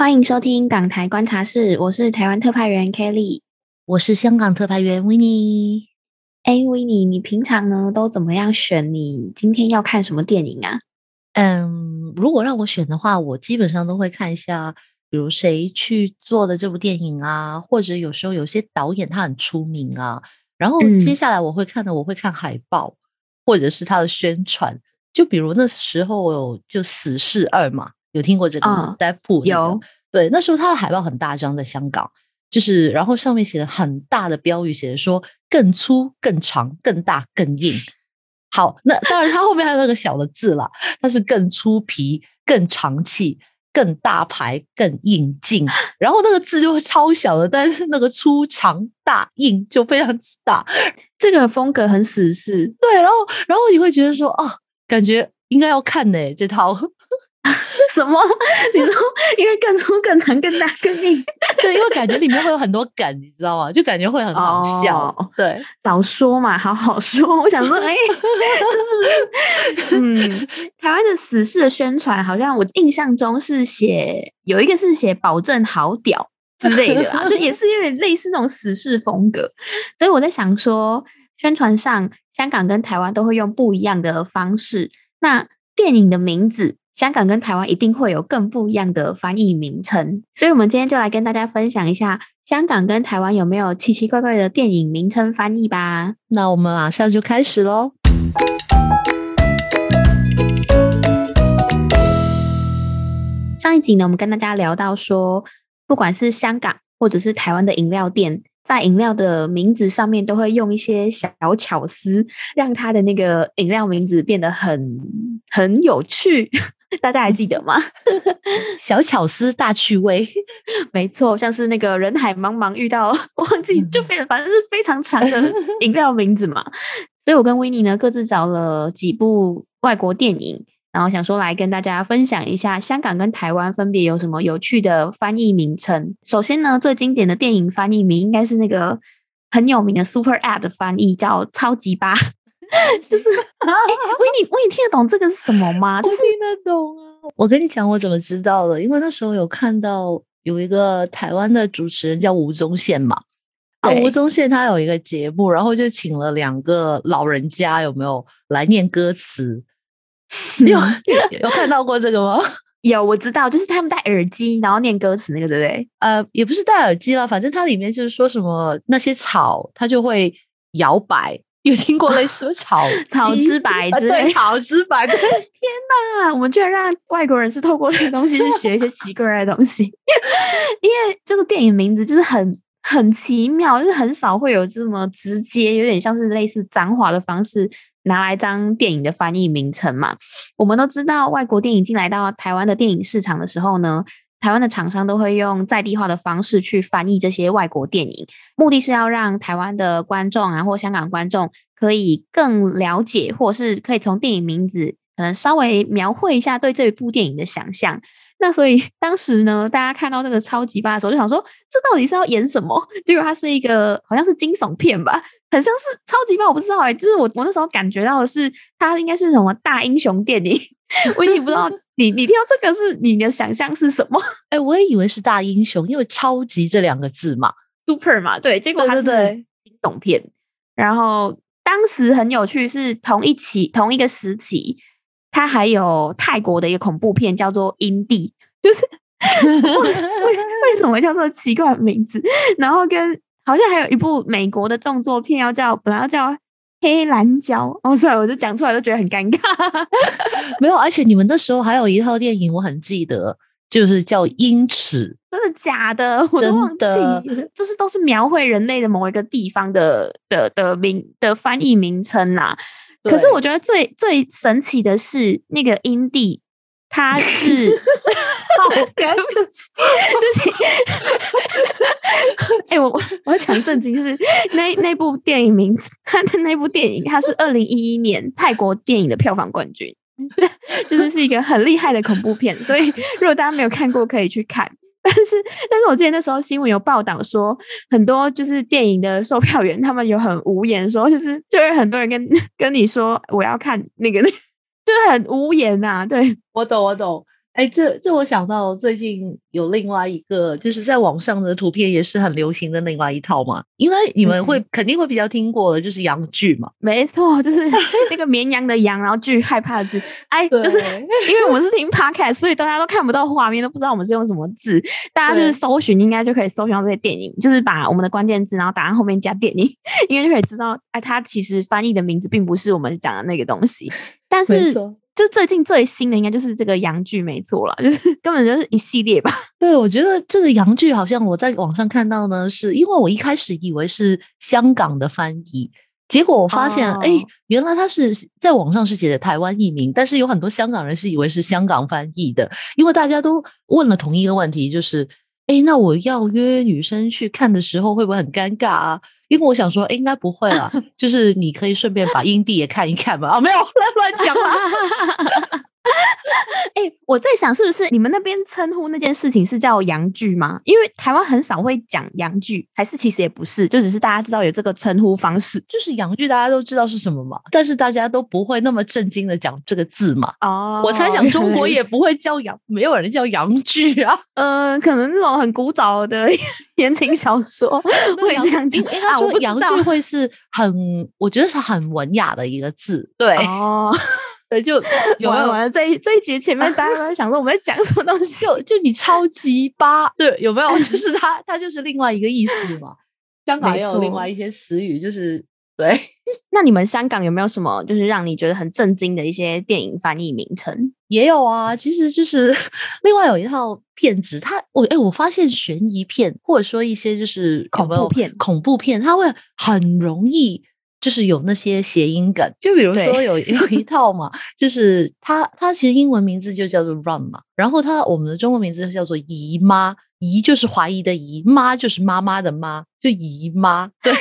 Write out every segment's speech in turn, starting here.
欢迎收听港台观察室，我是台湾特派员 Kelly，我是香港特派员 w i n n e 哎 w i n n e 你平常呢都怎么样选？你今天要看什么电影啊？嗯，如果让我选的话，我基本上都会看一下，比如谁去做的这部电影啊，或者有时候有些导演他很出名啊，然后接下来我会看的，我会看海报或者是他的宣传。就比如那时候有就《死侍二》嘛。有听过这个吗？戴普有对，那时候他的海报很大张，在香港，就是然后上面写的很大的标语，写的说更粗、更长、更大、更硬。好，那当然它后面还有那个小的字啦，它是更粗皮、更长气、更大牌、更硬劲。然后那个字就会超小的，但是那个粗长大硬就非常之大。这个风格很死士，对。然后，然后你会觉得说，哦，感觉应该要看呢这套。什么？你说因为更粗、更长、更大、更硬？对，因为感觉里面会有很多梗，你知道吗？就感觉会很好笑。对，早说嘛，好好说。我想说，哎，这是不是？嗯，台湾的死侍的宣传，好像我印象中是写有一个是写保证好屌之类的啦，就也是有点类似那种死侍风格。所以我在想说，宣传上香港跟台湾都会用不一样的方式。那电影的名字。香港跟台湾一定会有更不一样的翻译名称，所以我们今天就来跟大家分享一下香港跟台湾有没有奇奇怪怪的电影名称翻译吧。那我们马上就开始喽。上一集呢，我们跟大家聊到说，不管是香港或者是台湾的饮料店，在饮料的名字上面都会用一些小巧思，让它的那个饮料名字变得很很有趣。大家还记得吗？小巧思大趣味，没错，像是那个人海茫茫遇到 忘记，就非反正是非常长的饮料名字嘛。所以我跟维尼呢各自找了几部外国电影，然后想说来跟大家分享一下香港跟台湾分别有什么有趣的翻译名称。首先呢，最经典的电影翻译名应该是那个很有名的 Super Ad 的翻译，叫超级八。就是，哎，维尼，维尼听得懂这个是什么吗？就是听得懂啊！我跟你讲，我怎么知道的？因为那时候有看到有一个台湾的主持人叫吴宗宪嘛，啊，吴宗宪他有一个节目，然后就请了两个老人家，有没有来念歌词？有 有看到过这个吗？有，我知道，就是他们戴耳机，然后念歌词那个，对不对？呃，也不是戴耳机了，反正它里面就是说什么那些草，它就会摇摆。有听过类似草 草之白之类，草之白。天哪，我们居然让外国人是透过这个东西去学一些奇怪的东西。因为这个电影名字就是很很奇妙，就是很少会有这么直接，有点像是类似脏话的方式拿来当电影的翻译名称嘛。我们都知道，外国电影进来到台湾的电影市场的时候呢。台湾的厂商都会用在地化的方式去翻译这些外国电影，目的是要让台湾的观众啊，或香港观众可以更了解，或是可以从电影名字可能稍微描绘一下对这一部电影的想象。那所以 当时呢，大家看到这个超级八的时候，就想说，这到底是要演什么？结果它是一个好像是惊悚片吧，很像是超级八，我不知道哎。就是我我那时候感觉到的是，它应该是什么大英雄电影，我已经不知道。你你听到这个是你的想象是什么？哎，我也以为是大英雄，因为超级这两个字嘛，super 嘛，对，结果它是惊悚片。然后当时很有趣，是同一期同一个时期，它还有泰国的一个恐怖片叫做《阴地》，就是 为为什么叫做奇怪的名字？然后跟好像还有一部美国的动作片要叫本来要叫。黑蓝胶哦，所以我就讲出来都觉得很尴尬。没有，而且你们那时候还有一套电影，我很记得，就是叫《英尺》，真的假的？我都忘记，就是都是描绘人类的某一个地方的的的名的翻译名称啦。可是我觉得最最神奇的是那个阴地。他是，对不起，对不起。哎，我我要讲正经，就是那那部电影名字，他的那部电影，它是二零一一年泰国电影的票房冠军，就是是一个很厉害的恐怖片。所以如果大家没有看过，可以去看。但是，但是我之前那时候新闻有报道说，很多就是电影的售票员，他们有很无言说，就是就是很多人跟 跟你说，我要看那个那。就是很无言呐，对我懂我懂。哎，这这我想到最近有另外一个，就是在网上的图片也是很流行的另外一套嘛，因为你们会、肯定会比较听过的，就是洋剧嘛。没错，就是 那个绵羊的羊，然后剧害怕的剧。哎，就是因为我们是听 podcast，所以大家都看不到画面，都不知道我们是用什么字。大家就是搜寻，应该就可以搜寻到这些电影，就是把我们的关键字，然后打在后面加电影，应该就可以知道，哎，它其实翻译的名字并不是我们讲的那个东西，但是。就最近最新的应该就是这个洋剧，没错了，就是根本就是一系列吧。对，我觉得这个洋剧好像我在网上看到呢，是因为我一开始以为是香港的翻译，结果我发现，哎、哦原来他是在网上是写的台湾译名，但是有很多香港人是以为是香港翻译的，因为大家都问了同一个问题，就是，哎，那我要约女生去看的时候会不会很尴尬啊？因为我想说，诶应该不会啦，就是你可以顺便把阴蒂也看一看嘛。啊，没有，讲 啦。哎、我在想，是不是你们那边称呼那件事情是叫洋剧吗？因为台湾很少会讲洋剧，还是其实也不是，就只是大家知道有这个称呼方式就是洋剧，大家都知道是什么嘛，但是大家都不会那么震惊的讲这个字嘛。哦我猜想中国也不会叫洋，没有人叫洋剧啊。呃，可能那种很古早的 言情小说 会这样讲应应该啊，我说洋剧会是很，我觉得是很文雅的一个字。对、哦，对，就 有没有完了完，这一这一节前面大家都在想说我们在讲什么东西，就就你超级八，对，有没有？就是它，它就是另外一个意思嘛。香港也有另外一些词语，就是对。那你们香港有没有什么就是让你觉得很震惊的一些电影翻译名称？也有啊，其实就是另外有一套片子，它我哎、我发现悬疑片或者说一些就是恐怖片恐怖片，它会很容易就是有那些谐音梗，就比如说有 有一套嘛，就是它它其实英文名字就叫做 Run 嘛，然后它我们的中文名字叫做姨妈，姨就是怀疑的姨，妈就是妈妈的妈，就姨妈，对。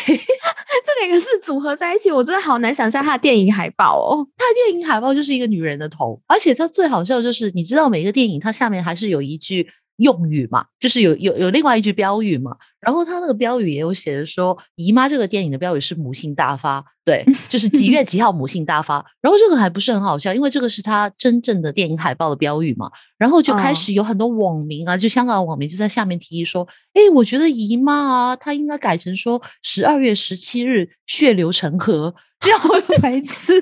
这两个字组合在一起，我真的好难想象它的电影海报哦。它的电影海报就是一个女人的头，而且它最好笑就是，你知道每个电影它下面还是有一句用语嘛，就是有有有另外一句标语嘛，然后他那个标语也有写着说，《姨妈》这个电影的标语是母性大发，对，就是几月几号母性大发，然后这个还不是很好笑，因为这个是他真正的电影海报的标语嘛，然后就开哦始有很多网民啊，就香港的网民就在下面提议说，哎，我觉得姨妈啊，她应该改成说十二月十七日血流成河，这样会白痴，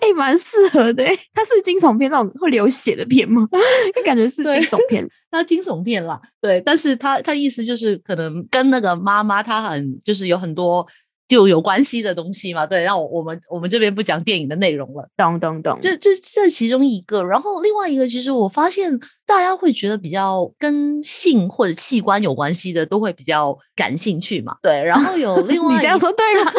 哎、蛮适合的、欸。它是惊悚片那种会流血的片吗？就感觉是惊悚片。他惊悚片啦，对，但是他他意思就是可能跟那个妈妈她很就是有很多就有关系的东西嘛，对，那我我们我们这边不讲电影的内容了，懂懂懂，这这这其中一个，然后另外一个，其实我发现大家会觉得比较跟性或者器官有关系的都会比较感兴趣嘛，对，然后有另 外你这样一说对吗？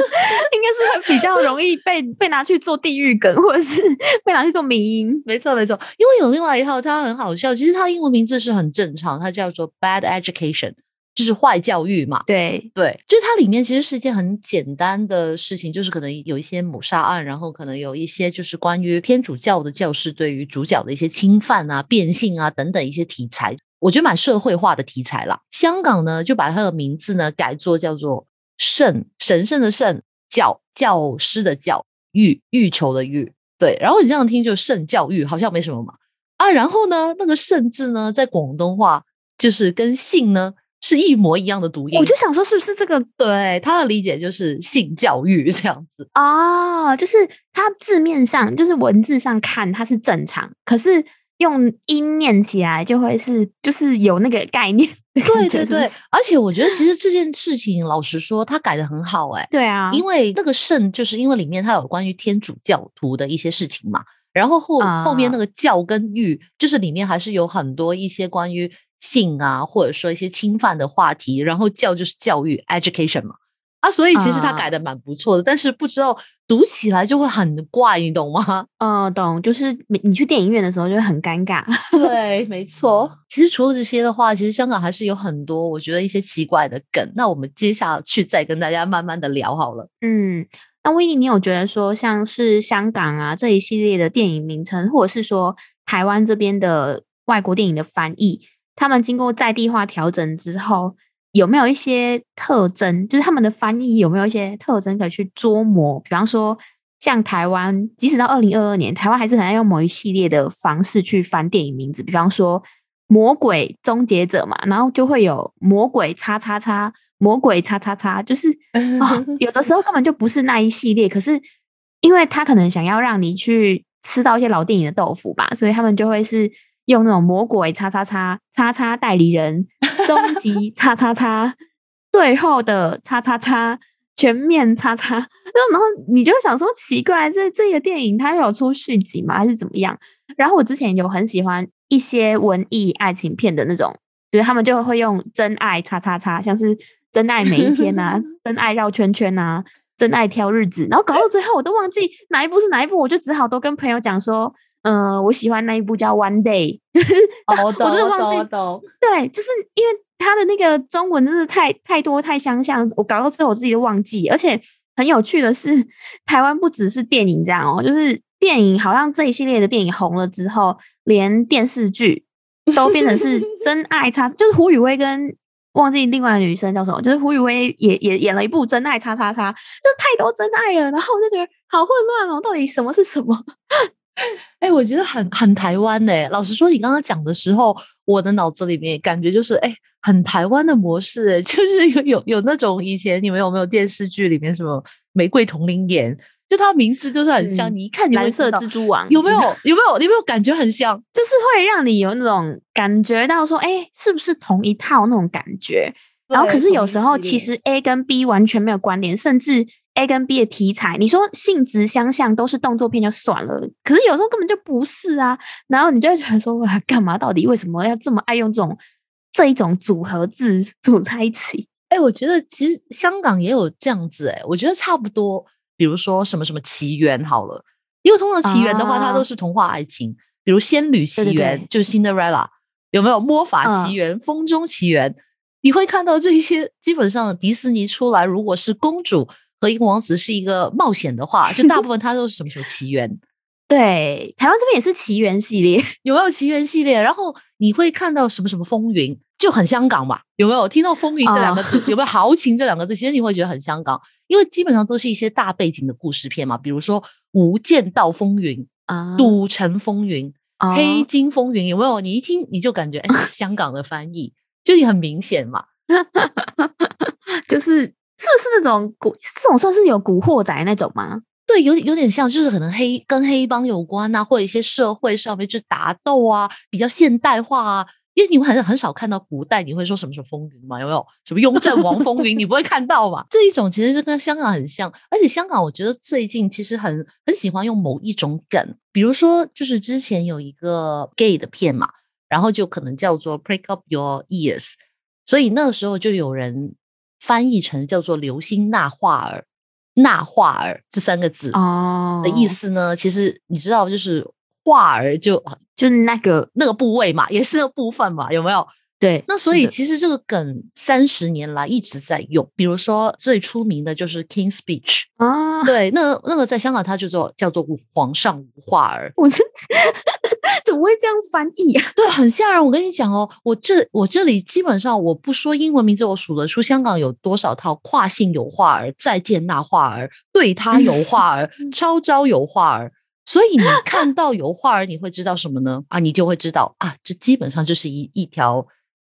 应该是会比较容易被被拿去做地狱梗，或者是 被拿去做迷音。没错没错，因为有另外一套，它很好笑，其实它英文名字是很正常，它叫做 Bad Education，就是坏教育嘛。对，对，就是它里面其实是一件很简单的事情，就是可能有一些谋杀案，然后可能有一些就是关于天主教的教士对于主角的一些侵犯啊、变性啊等等一些题材，我觉得蛮社会化的题材啦。香港呢就把它的名字呢改作叫做圣神圣的圣教教师的教育欲求的欲，对，然后你这样听就圣教育好像没什么嘛啊，然后呢那个圣字呢在广东话就是跟性呢。是一模一样的读音，我就想说，是不是这个对他的理解就是性教育这样子。啊、就是它字面上就是文字上看它是正常，可是用音念起来就会是就是有那个概念。对对对而且我觉得其实这件事情，老实说，他改的很好哎、对啊，因为那个圣就是因为里面它有关于天主教徒的一些事情嘛，然后后、后面那啊个教跟育，就是里面还是有很多一些关于性啊，或者说一些侵犯的话题，然后教就是教育 education 嘛。啊，所以其实他啊改的蛮不错的，但是不知道读起来就会很怪，你懂吗？呃，懂，就是你你去电影院的时候就会很尴尬。对，没 错。其实除了这些的话，其实香港还是有很多我觉得一些奇怪的梗。那我们接下去再跟大家慢慢的聊好了。嗯，那威尼，你有觉得说像是香港啊这一系列的电影名称，或者是说台湾这边的外国电影的翻译，他们经过在地化调整之后，有没有一些特征？就是他们的翻译有没有一些特征可以去捉摸？比方说像台湾，即使到二零二二年，台湾还是很爱用某一系列的方式去翻电影名字，比方说《魔鬼终结者》嘛，然后就会有“魔鬼叉叉叉”“魔鬼叉叉叉”，就是啊，有的时候根本就不是那一系列，可是因为他可能想要让你去吃到一些老电影的豆腐吧，所以他们就会是用那种“魔鬼叉叉叉叉叉代理人 ”“终极叉叉叉”“最后的叉叉叉”。全面叉叉，然后然后你就会想说奇怪，这这个电影它有出续集吗？还是怎么样？然后我之前有很喜欢一些文艺爱情片的那种，就是他们就会用真爱叉叉叉，像是真爱每一天啊，真爱绕圈圈啊，真爱挑日子，然后搞到最后我都忘记哪一部是哪一部，我就只好都跟朋友讲说，嗯，我喜欢那一部叫 One Day，我真的忘记，对，就是因为。他的那个中文真是太太多太相像，我搞到最后我自己都忘记。而且很有趣的是，台湾不只是电影这样哦，就是电影好像这一系列的电影红了之后，连电视剧都变成是 真爱叉，就是胡宇威跟忘记另外的女生叫什么，就是胡宇威也也演了一部真爱叉叉叉，就太多真爱了，然后我就觉得好混乱哦，到底什么是什么？哎，我觉得很很台湾呢。老实说，你刚刚讲的时候，我的脑子里面感觉就是哎，很台湾的模式，就是有有有那种以前你们有没有电视剧里面什么玫瑰同龄眼，就它名字就是很像，你一看蓝色蜘蛛网有没有 有没有有没有感觉很像，就是会让你有那种感觉到说，哎，是不是同一套那种感觉？然后可是有时候其实 A 跟 B 完全没有关联，甚至。A 跟 B 的题材，你说性质相像，都是动作片就算了，可是有时候根本就不是啊。然后你就会觉得说，哇，干嘛？到底为什么要这么爱用这种这一种组合字组在一起？哎，我觉得其实香港也有这样子，哎，我觉得差不多。比如说什么什么奇缘好了，因为通常奇缘的话，它都是童话爱情，比如仙女奇缘就是 Cinderella，有没有魔法奇缘、风中奇缘？你会看到这一些，基本上迪士尼出来，如果是公主。和一个王子是一个冒险的话，就大部分它都是什么什么奇缘。对，台湾这边也是奇缘系列，有没有奇缘系列？然后你会看到什么什么风云，就很香港嘛？有没有听到风云这两个字？有没有 豪情这两个字？其实你会觉得很香港，因为基本上都是一些大背景的故事片嘛，比如说《无间道风云》啊，《赌城风云》《黑金风云》，有没有？你一听你就感觉哎，香港的翻译，就你很明显嘛，就是。是不是那种古这种算是有古惑仔那种吗？对，有有点像，就是可能黑跟黑帮有关啊，或者一些社会上面就打斗啊，比较现代化啊。因为你们很很少看到古代，你会说什么什么风云嘛？有没有什么雍正王风云？你不会看到嘛？这一种其实是跟香港很像，而且香港我觉得最近其实很很喜欢用某一种梗，比如说就是之前有一个 gay 的片嘛，然后就可能叫做 Break Up Your Ears，所以那个时候就有人。翻译成叫做“流星纳化尔”，纳化尔这三个字哦的意思呢？其实你知道，就是化儿就就那个那个部位嘛，也是个部分嘛，有没有？对，那所以其实这个梗三十年来一直在用，比如说最出名的就是 King Speech 啊，对，那那个在香港它就做叫做皇上无话儿，我这怎么会这样翻译啊？对，很吓人。我跟你讲哦，我这我这里基本上我不说英文名字，我数得出香港有多少套跨性有话儿、再见那话儿、对他有话儿、超招有话儿。所以你看到有话儿，你会知道什么呢？啊，你就会知道啊，这基本上就是一一条。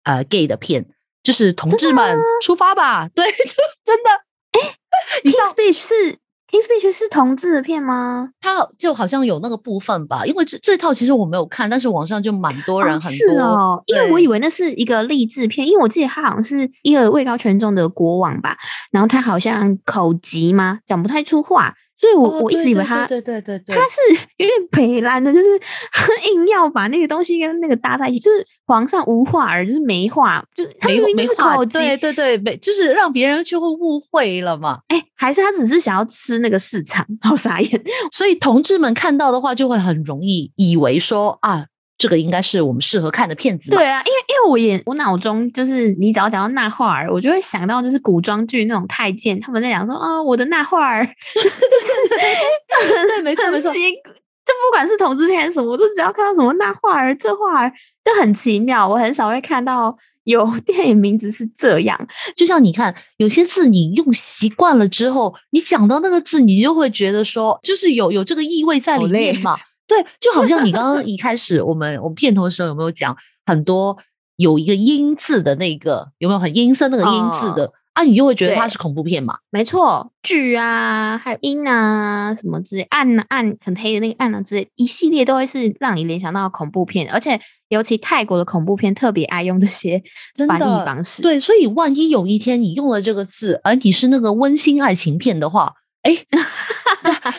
呃，gay 的片就是同志们出发吧？对，就真的。哎，King Speech 是 King Speech 是同志的片吗？它就好像有那个部分吧，因为这这套其实我没有看，但是网上就蛮多人很多哦。因为我以为那是一个励志片，因为我记得他好像是一个位高权重的国王吧，然后他好像口疾吗？讲不太出话。所以，我我一直以为他，对对对对，他是有点北蓝的，就是 硬要把那个东西跟那个搭在一起，就是皇上无话而，就是没话，就是没没话，对对对，没就是让别人就会误会了嘛。哎，还是他只是想要吃那个市场，好傻眼。所以同志们看到的话，就会很容易以为说啊。这个应该是我们适合看的片子。对啊，因为因为我也我脑中就是你只要讲到纳画儿，我就会想到就是古装剧那种太监他们在讲说啊，我的纳画儿，就是对，没错没错，就不管是同志片什么，我都只要看到什么那画儿这画儿就很奇妙。我很少会看到有 电影名字是这样，就像你看，有些字你用习惯了之后，你讲到那个字，你就会觉得说，就是有有这个意味在里面嘛。对，就好像你刚刚一开始我们我们片头的时候有没有讲很多有一个音字的那个有没有很阴森那个音字的？啊，你就会觉得它是恐怖片嘛？没错，剧啊，还有阴啊，什么之类，暗啊暗很黑的那个暗啊之类，一系列都会是让你联想到恐怖片，而且尤其泰国的恐怖片特别爱用这些 翻译方式。对，所以万一有一天你用了这个字，而你是那个温馨爱情片的话，哎，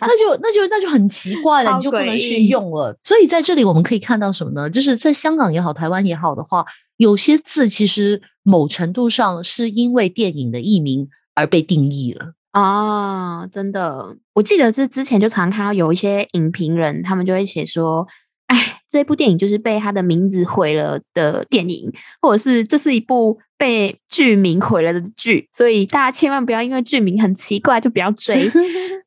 那就那就那就很奇怪了，你就不能去用了。所以在这里我们可以看到什么呢？就是在香港也好，台湾也好的话。有些字其实某程度上是因为电影的译名而被定义了啊！真的，我记得是之前就常看到有一些影评人，他们就会写说：“哎，这部电影就是被他的名字毁了的电影，或者是这是一部被剧名毁了的剧。”所以大家千万不要因为剧名很奇怪就不要追。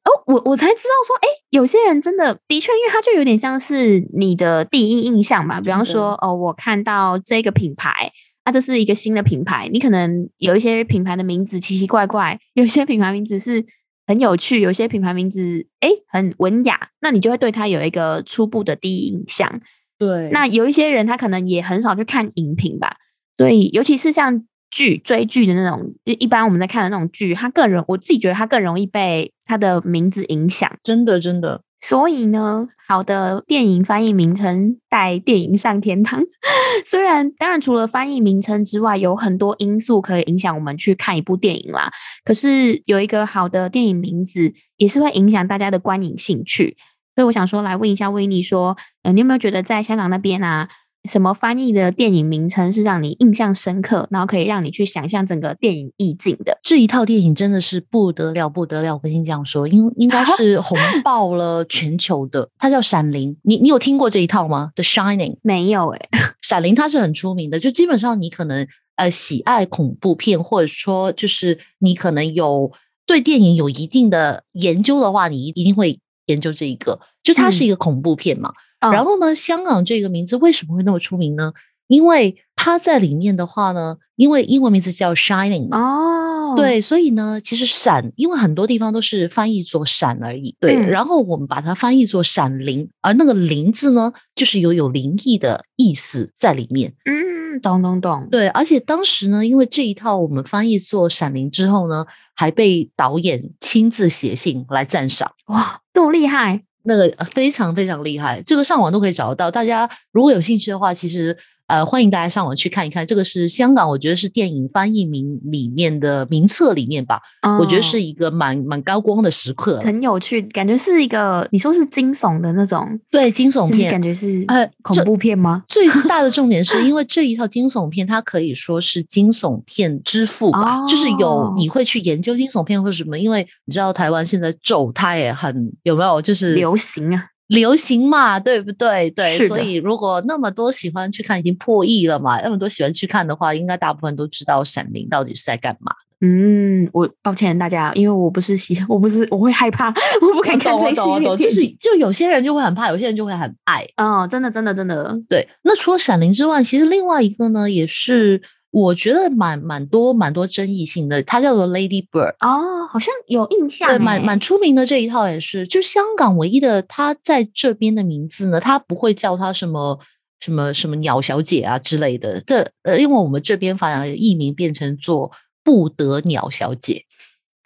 哦，我我才知道说，哎，有些人真的的确，因为他就有点像是你的第一印象嘛。比方说，哦，我看到这个品牌，啊，这是一个新的品牌，你可能有一些品牌的名字奇奇怪怪，有些品牌名字是很有趣，有些品牌名字哎很文雅，那你就会对它有一个初步的第一印象。对，那有一些人他可能也很少去看影评吧，所以尤其是像。剧追剧的那种，一般我们在看的那种剧，他更容，我自己觉得他更容易被它的名字影响，真的真的。所以呢，好的电影翻译名称带电影上天堂。虽然当然除了翻译名称之外，有很多因素可以影响我们去看一部电影啦。可是有一个好的电影名字，也是会影响大家的观影兴趣。所以我想说，来问一下威尼说，呃，你有没有觉得在香港那边啊？什么翻译的电影名称是让你印象深刻，然后可以让你去想象整个电影意境的？这一套电影真的是不得了，不得了！我跟你讲说，应应该是红 爆了全球的。它叫《闪灵》，你你有听过这一套吗？《The Shining》没有诶，《闪灵》它是很出名的，就基本上你可能呃喜爱恐怖片，或者说就是你可能有对电影有一定的研究的话，你一定会研究这一个。就它是一个恐怖片嘛。然后呢，香港这个名字为什么会那么出名呢？因为它在里面的话呢，因为英文名字叫 Shining 哦，对，所以呢，其实闪，因为很多地方都是翻译作闪而已，对。然后我们把它翻译作闪灵，而那个灵字呢，就是有有灵异的意思在里面。嗯，懂懂懂。对，而且当时呢，因为这一套我们翻译做闪灵之后呢，还被导演亲自写信来赞赏。哇，这么厉害！那个非常非常厉害，这个上网都可以找得到。大家如果有兴趣的话，其实。呃，欢迎大家上网去看一看，这个是香港，我觉得是电影翻译名里面的名册里面吧，我觉得是一个蛮蛮高光的时刻，很有趣，感觉是一个你说是惊悚的那种，对，惊悚片，感觉是呃恐怖片吗？最大的重点是因为 这一套惊悚片，它可以说是惊悚片之父吧，就是有你会去研究惊悚片或者什么，因为你知道台湾现在咒它也很有没有，就是流行啊。流行嘛，对不对？对，所以如果那么多喜欢去看，已经破亿了嘛。那么多喜欢去看的话，应该大部分都知道《闪灵》到底是在干嘛。嗯，我抱歉大家，因为我不是喜，我不是，我会害怕，我不敢看这些。就是就有些人就会很怕，有些人就会很爱。嗯，真的，真的，真的。对，那除了《闪灵》之外，其实另外一个呢，也是。我觉得蛮蛮多蛮多争议性的，它叫做 Lady Bird 哦，好像有印象，对，蛮蛮出名的这一套也是，就香港唯一的它在这边的名字呢，它不会叫它什么什么什么鸟小姐啊之类的，这呃，因为我们这边反而译名变成做不得鸟小姐，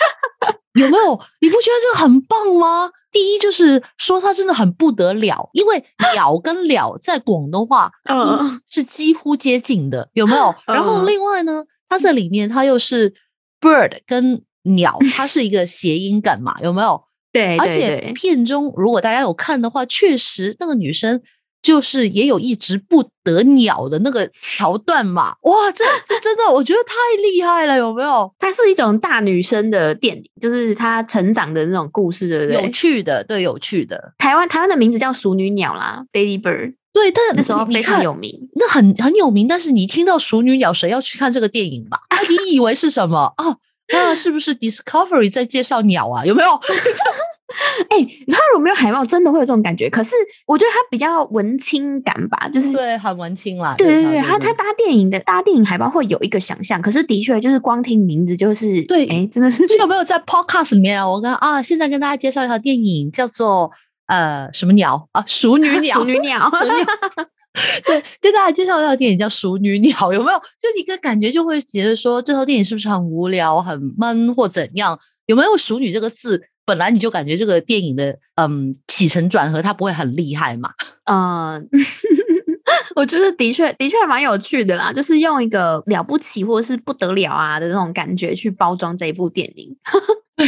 有没有？你不觉得这个很棒吗？第一就是说它真的很不得了，因为 鸟跟了在广东话嗯是几乎接近的，有没有？然后另外呢，它在里面它又是 bird 跟鸟，它是一个谐音梗嘛，有没有？对，而且片中如果大家有看的话，确实那个女生。就是也有一直不得鸟的那个桥段嘛，哇，这这真的我觉得太厉害了，有没有？它是一种大女生的电影，就是她成长的那种故事，对不对？有趣的，对，有趣的。台湾台湾的名字叫熟女鸟啦，Baby Bird。对，但那时候非常有名，那很很有名。但是你听到熟女鸟，谁要去看这个电影吧？你以为是什么？哦，那是不是 Discovery 在介绍鸟啊？有没有？哎、你看如果没有海报，真的会有这种感觉。可是我觉得它比较文青感吧，就是对，很文青啦。对对对，它他他搭电影的搭电影海报会有一个想象，可是的确就是光听名字就是对哎，真的是就有没有在 podcast 里面啊？我跟啊，现在跟大家介绍一条电影，叫做呃什么鸟啊？熟女 鸟，熟女鸟，熟女鸟对，跟大家介绍一套电影叫《熟女鸟》，有没有？就一个感觉就会觉得说这套电影是不是很无聊、很闷或怎样？有没有“熟女”这个字？本来你就感觉这个电影的嗯起承转合它不会很厉害嘛？嗯，我觉得的确的确蛮有趣的啦，就是用一个了不起或者是不得了啊的这种感觉去包装这一部电影。对，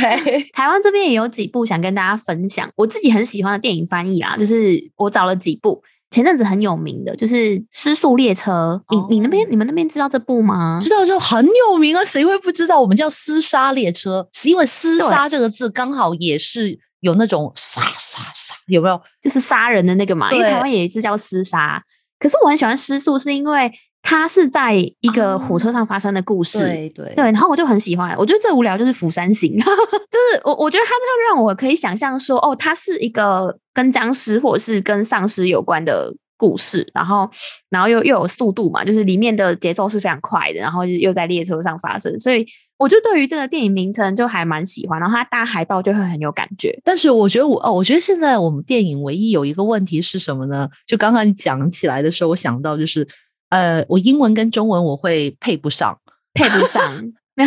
台湾这边也有几部想跟大家分享，我自己很喜欢的电影翻译啊，就是我找了几部。前阵子很有名的，就是《失速列车》你。你那边、哦你们那边知道这部吗？知道就很有名啊，谁会不知道？我们叫厮杀列车，是因为厮杀这个字刚好也是有那种杀杀杀，有没有？就是杀人的那个嘛，因为对台湾也是叫厮杀。可是我很喜欢《失速》，是因为它是在一个火车上发生的故事。对对对，然后我就很喜欢，我觉得最无聊就是《釜山行》，就是我我觉得它就让我可以想象说，哦，它是一个跟僵尸或者是跟丧尸有关的故事，然后然后又又有速度嘛，就是里面的节奏是非常快的，然后又在列车上发生，所以我就对于这个电影名称就还蛮喜欢，然后它搭海报就会很有感觉。但是我觉得我哦，我觉得现在我们电影唯一有一个问题是什么呢？就刚刚你讲起来的时候，我想到就是，呃，我英文跟中文我会配不上，配不上。有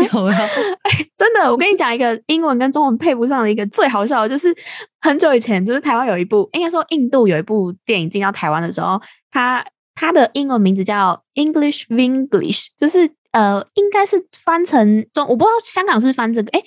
没有？真的，我跟你讲一个英文跟中文配不上的一个最好笑的，就是很久以前，就是台湾有一部，应该说印度有一部电影进到台湾的时候，它它的英文名字叫 English Vinglish，就是呃，应该是翻成中，我不知道香港是翻这个，哎，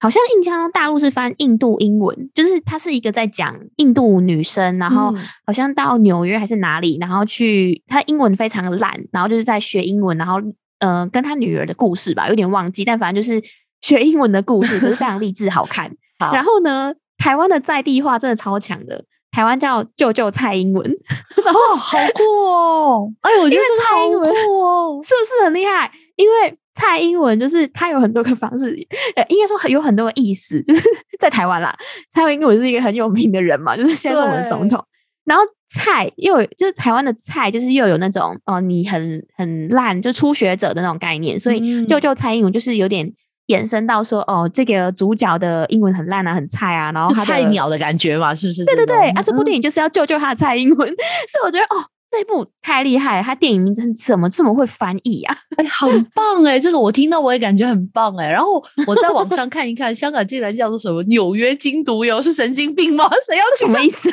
好像印象中大陆是翻印度英文，就是它是一个在讲印度女生，然后嗯好像到纽约还是哪里，然后去她英文非常的烂，然后就是在学英文，然后呃跟她女儿的故事吧，有点忘记，但反正就是 学英文的故事，可是非常励志好看。好然后呢，台湾的在地化真的超强的，台湾叫舅舅蔡英文，哦，好酷哦！哎，我觉得 这个好蔡英文酷哦。是不是很厉害？因为蔡英文就是他有很多个方式，呃，应该说很有很多个意思，就是在台湾啦，蔡英文是一个很有名的人嘛，就是现在是我们的总统。然后蔡又有，就是台湾的蔡，就是又有那种哦，你很很烂，就初学者的那种概念，所以嗯舅舅蔡英文就是有点延伸到说，哦，这个主角的英文很烂啊，很菜啊，然后菜鸟的感觉嘛，是不是？对对对啊，这部电影影就是要救救他的蔡英文，所以我觉得哦，这部太厉害了，他电影名称怎么这么会翻译啊？哎，很棒哎，这个我听到我也感觉很棒哎。然后我在网上看一看，香港竟然叫做什么纽约金毒油，是神经病吗？谁要去什么意思？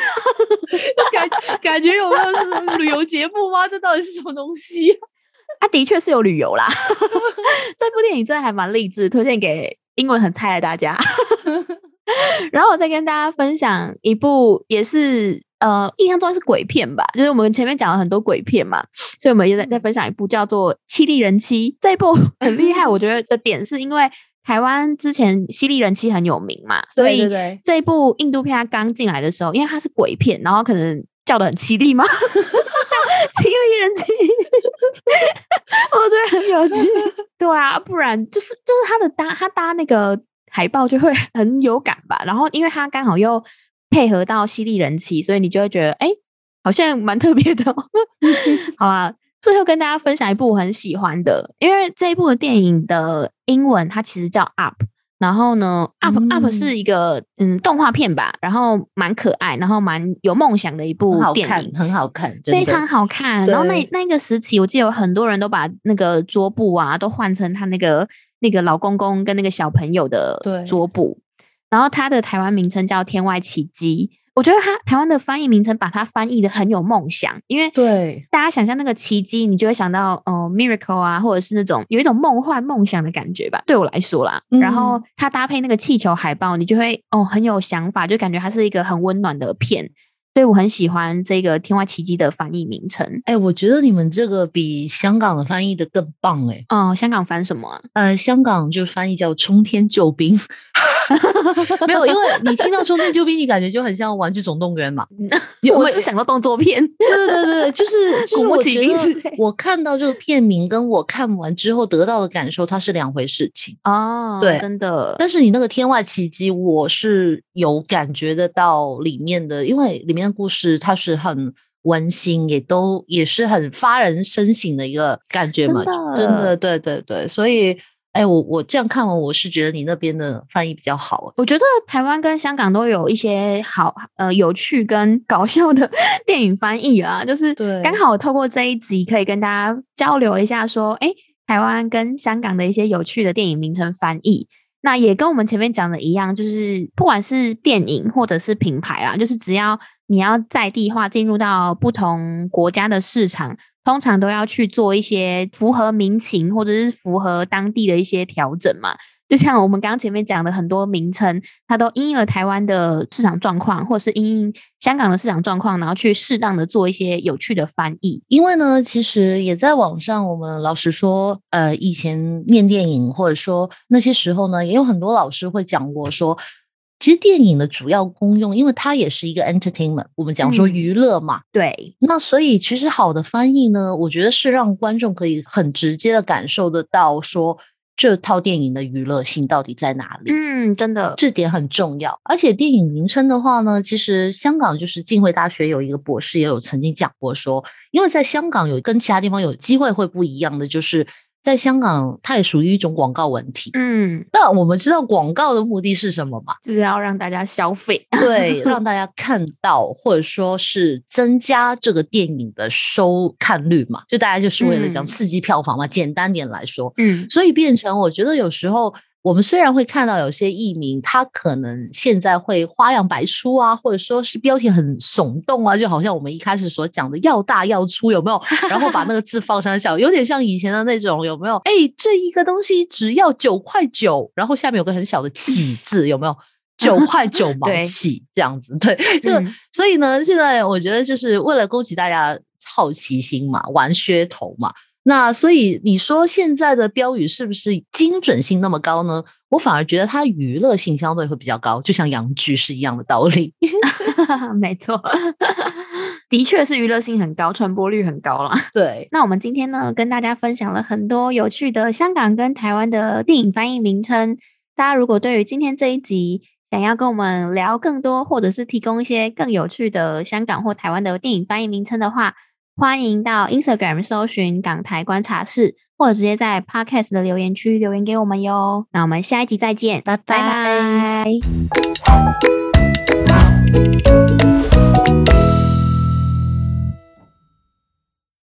感感觉有没有是什么旅游节目吗？这到底是什么东西？啊，的确是有旅游啦。这部电影真的还蛮励志，推荐给英文很菜的大家。然后我再跟大家分享一部，也是呃，印象中是鬼片吧，就是我们前面讲了很多鬼片嘛，所以我们也在再分享一部叫做《犀利人妻》。这一部 很厉害，我觉得的点是因为台湾之前《犀利人妻》很有名嘛，所以这一部印度片它刚进来的时候，因为它是鬼片，然后可能叫的很凄厉嘛，就是叫犀利人妻，我觉得很有趣。对啊，不然就是就是他的搭他搭那个海报就会很有感吧。然后因为他刚好又配合到犀利人气，所以你就会觉得哎、诶好像蛮特别的、哦。好啊，最后跟大家分享一部我很喜欢的，因为这一部的电影的英文它其实叫 Up。然后呢，Up、Up 嗯是一个嗯动画片吧，然后蛮可爱，然后蛮有梦想的一部电影，，很好看，非常好看。然后那对那个时期，我记得有很多人都把那个桌布啊，都换成他那个那个老公公跟那个小朋友的桌布。然后它的台湾名称叫《天外奇迹》，我觉得它台湾的翻译名称把它翻译的很有梦想，因为对大家想象那个奇迹，你就会想到哦、呃 miracle 啊，或者是那种有一种梦幻梦想的感觉吧。对我来说啦，然后嗯它搭配那个气球海报，你就会哦很有想法，就感觉它是一个很温暖的片。所以我很喜欢这个《天外奇迹》的翻译名称。哎，我觉得你们这个比香港的翻译的更棒哎。哦，香港翻什么啊？呃，香港就翻译叫冲天救兵，没有，因为你听到充电救兵，你感觉就很像《玩具总动员》嘛。我是想到动作片，对对对对，就是就是我觉得我看到这个片名跟我看完之后得到的感受，它是两回事情哦。对，真的。但是你那个《天外奇迹》，我是有感觉得到里面的，因为里面的故事它是很温馨，也都也是很发人深省的一个感觉嘛。真的，对对对，所以。哎，我我这样看完，我是觉得你那边的翻译比较好。我觉得台湾跟香港都有一些好呃有趣跟搞笑的 电影翻译啊，就是刚好透过这一集可以跟大家交流一下，说哎，台湾跟香港的一些有趣的电影名称翻译。那也跟我们前面讲的一样，就是不管是电影或者是品牌啊，就是只要你要在地化进入到不同国家的市场。通常都要去做一些符合民情或者是符合当地的一些调整嘛，就像我们刚刚前面讲的很多名称，它都因应了台湾的市场状况，或是因应香港的市场状况，然后去适当的做一些有趣的翻译。因为呢，其实也在网上，我们老实说，呃，以前念电影或者说那些时候呢，也有很多老师会讲过说。其实电影的主要功用，因为它也是一个 entertainment，我们讲说娱乐嘛。对，那所以其实好的翻译呢，我觉得是让观众可以很直接的感受得到，说这套电影的娱乐性到底在哪里。嗯，真的，这点很重要。而且电影名称的话呢，其实香港就是浸会大学有一个博士也有曾经讲过说，因为在香港有跟其他地方有机会会不一样的就是。在香港，它也属于一种广告文体。嗯，那我们知道广告的目的是什么嘛？就是要让大家消费，对，让大 家看到，或者说是增加这个电影的收看率嘛？就大家就是为了讲刺激票房嘛。简单点来说，嗯，所以变成我觉得有时候。我们虽然会看到有些艺名，他可能现在会花样百出啊，或者说是标题很耸动啊，就好像我们一开始所讲的要大要粗，有没有？然后把那个字放上小，有点像以前的那种，有没有？哎，这一个东西只要九块九，然后下面有个很小的起字，有没有？九块九 毛起这样子，对，就所以呢，现在我觉得就是为了勾起大家好奇心嘛，玩噱头嘛。那所以你说现在的标语是不是精准性那么高呢？我反而觉得它娱乐性相对会比较高，就像洋剧是一样的道理。没错，的确是娱乐性很高，传播率很高了。对，那我们今天呢，跟大家分享了很多有趣的香港跟台湾的电影翻译名称。大家如果对于今天这一集想要跟我们聊更多，或者是提供一些更有趣的香港或台湾的电影翻译名称的话，欢迎到 Instagram 搜寻港台观察室，或者直接在 Podcast 的留言区留言给我们哟。那我们下一集再见，拜拜拜。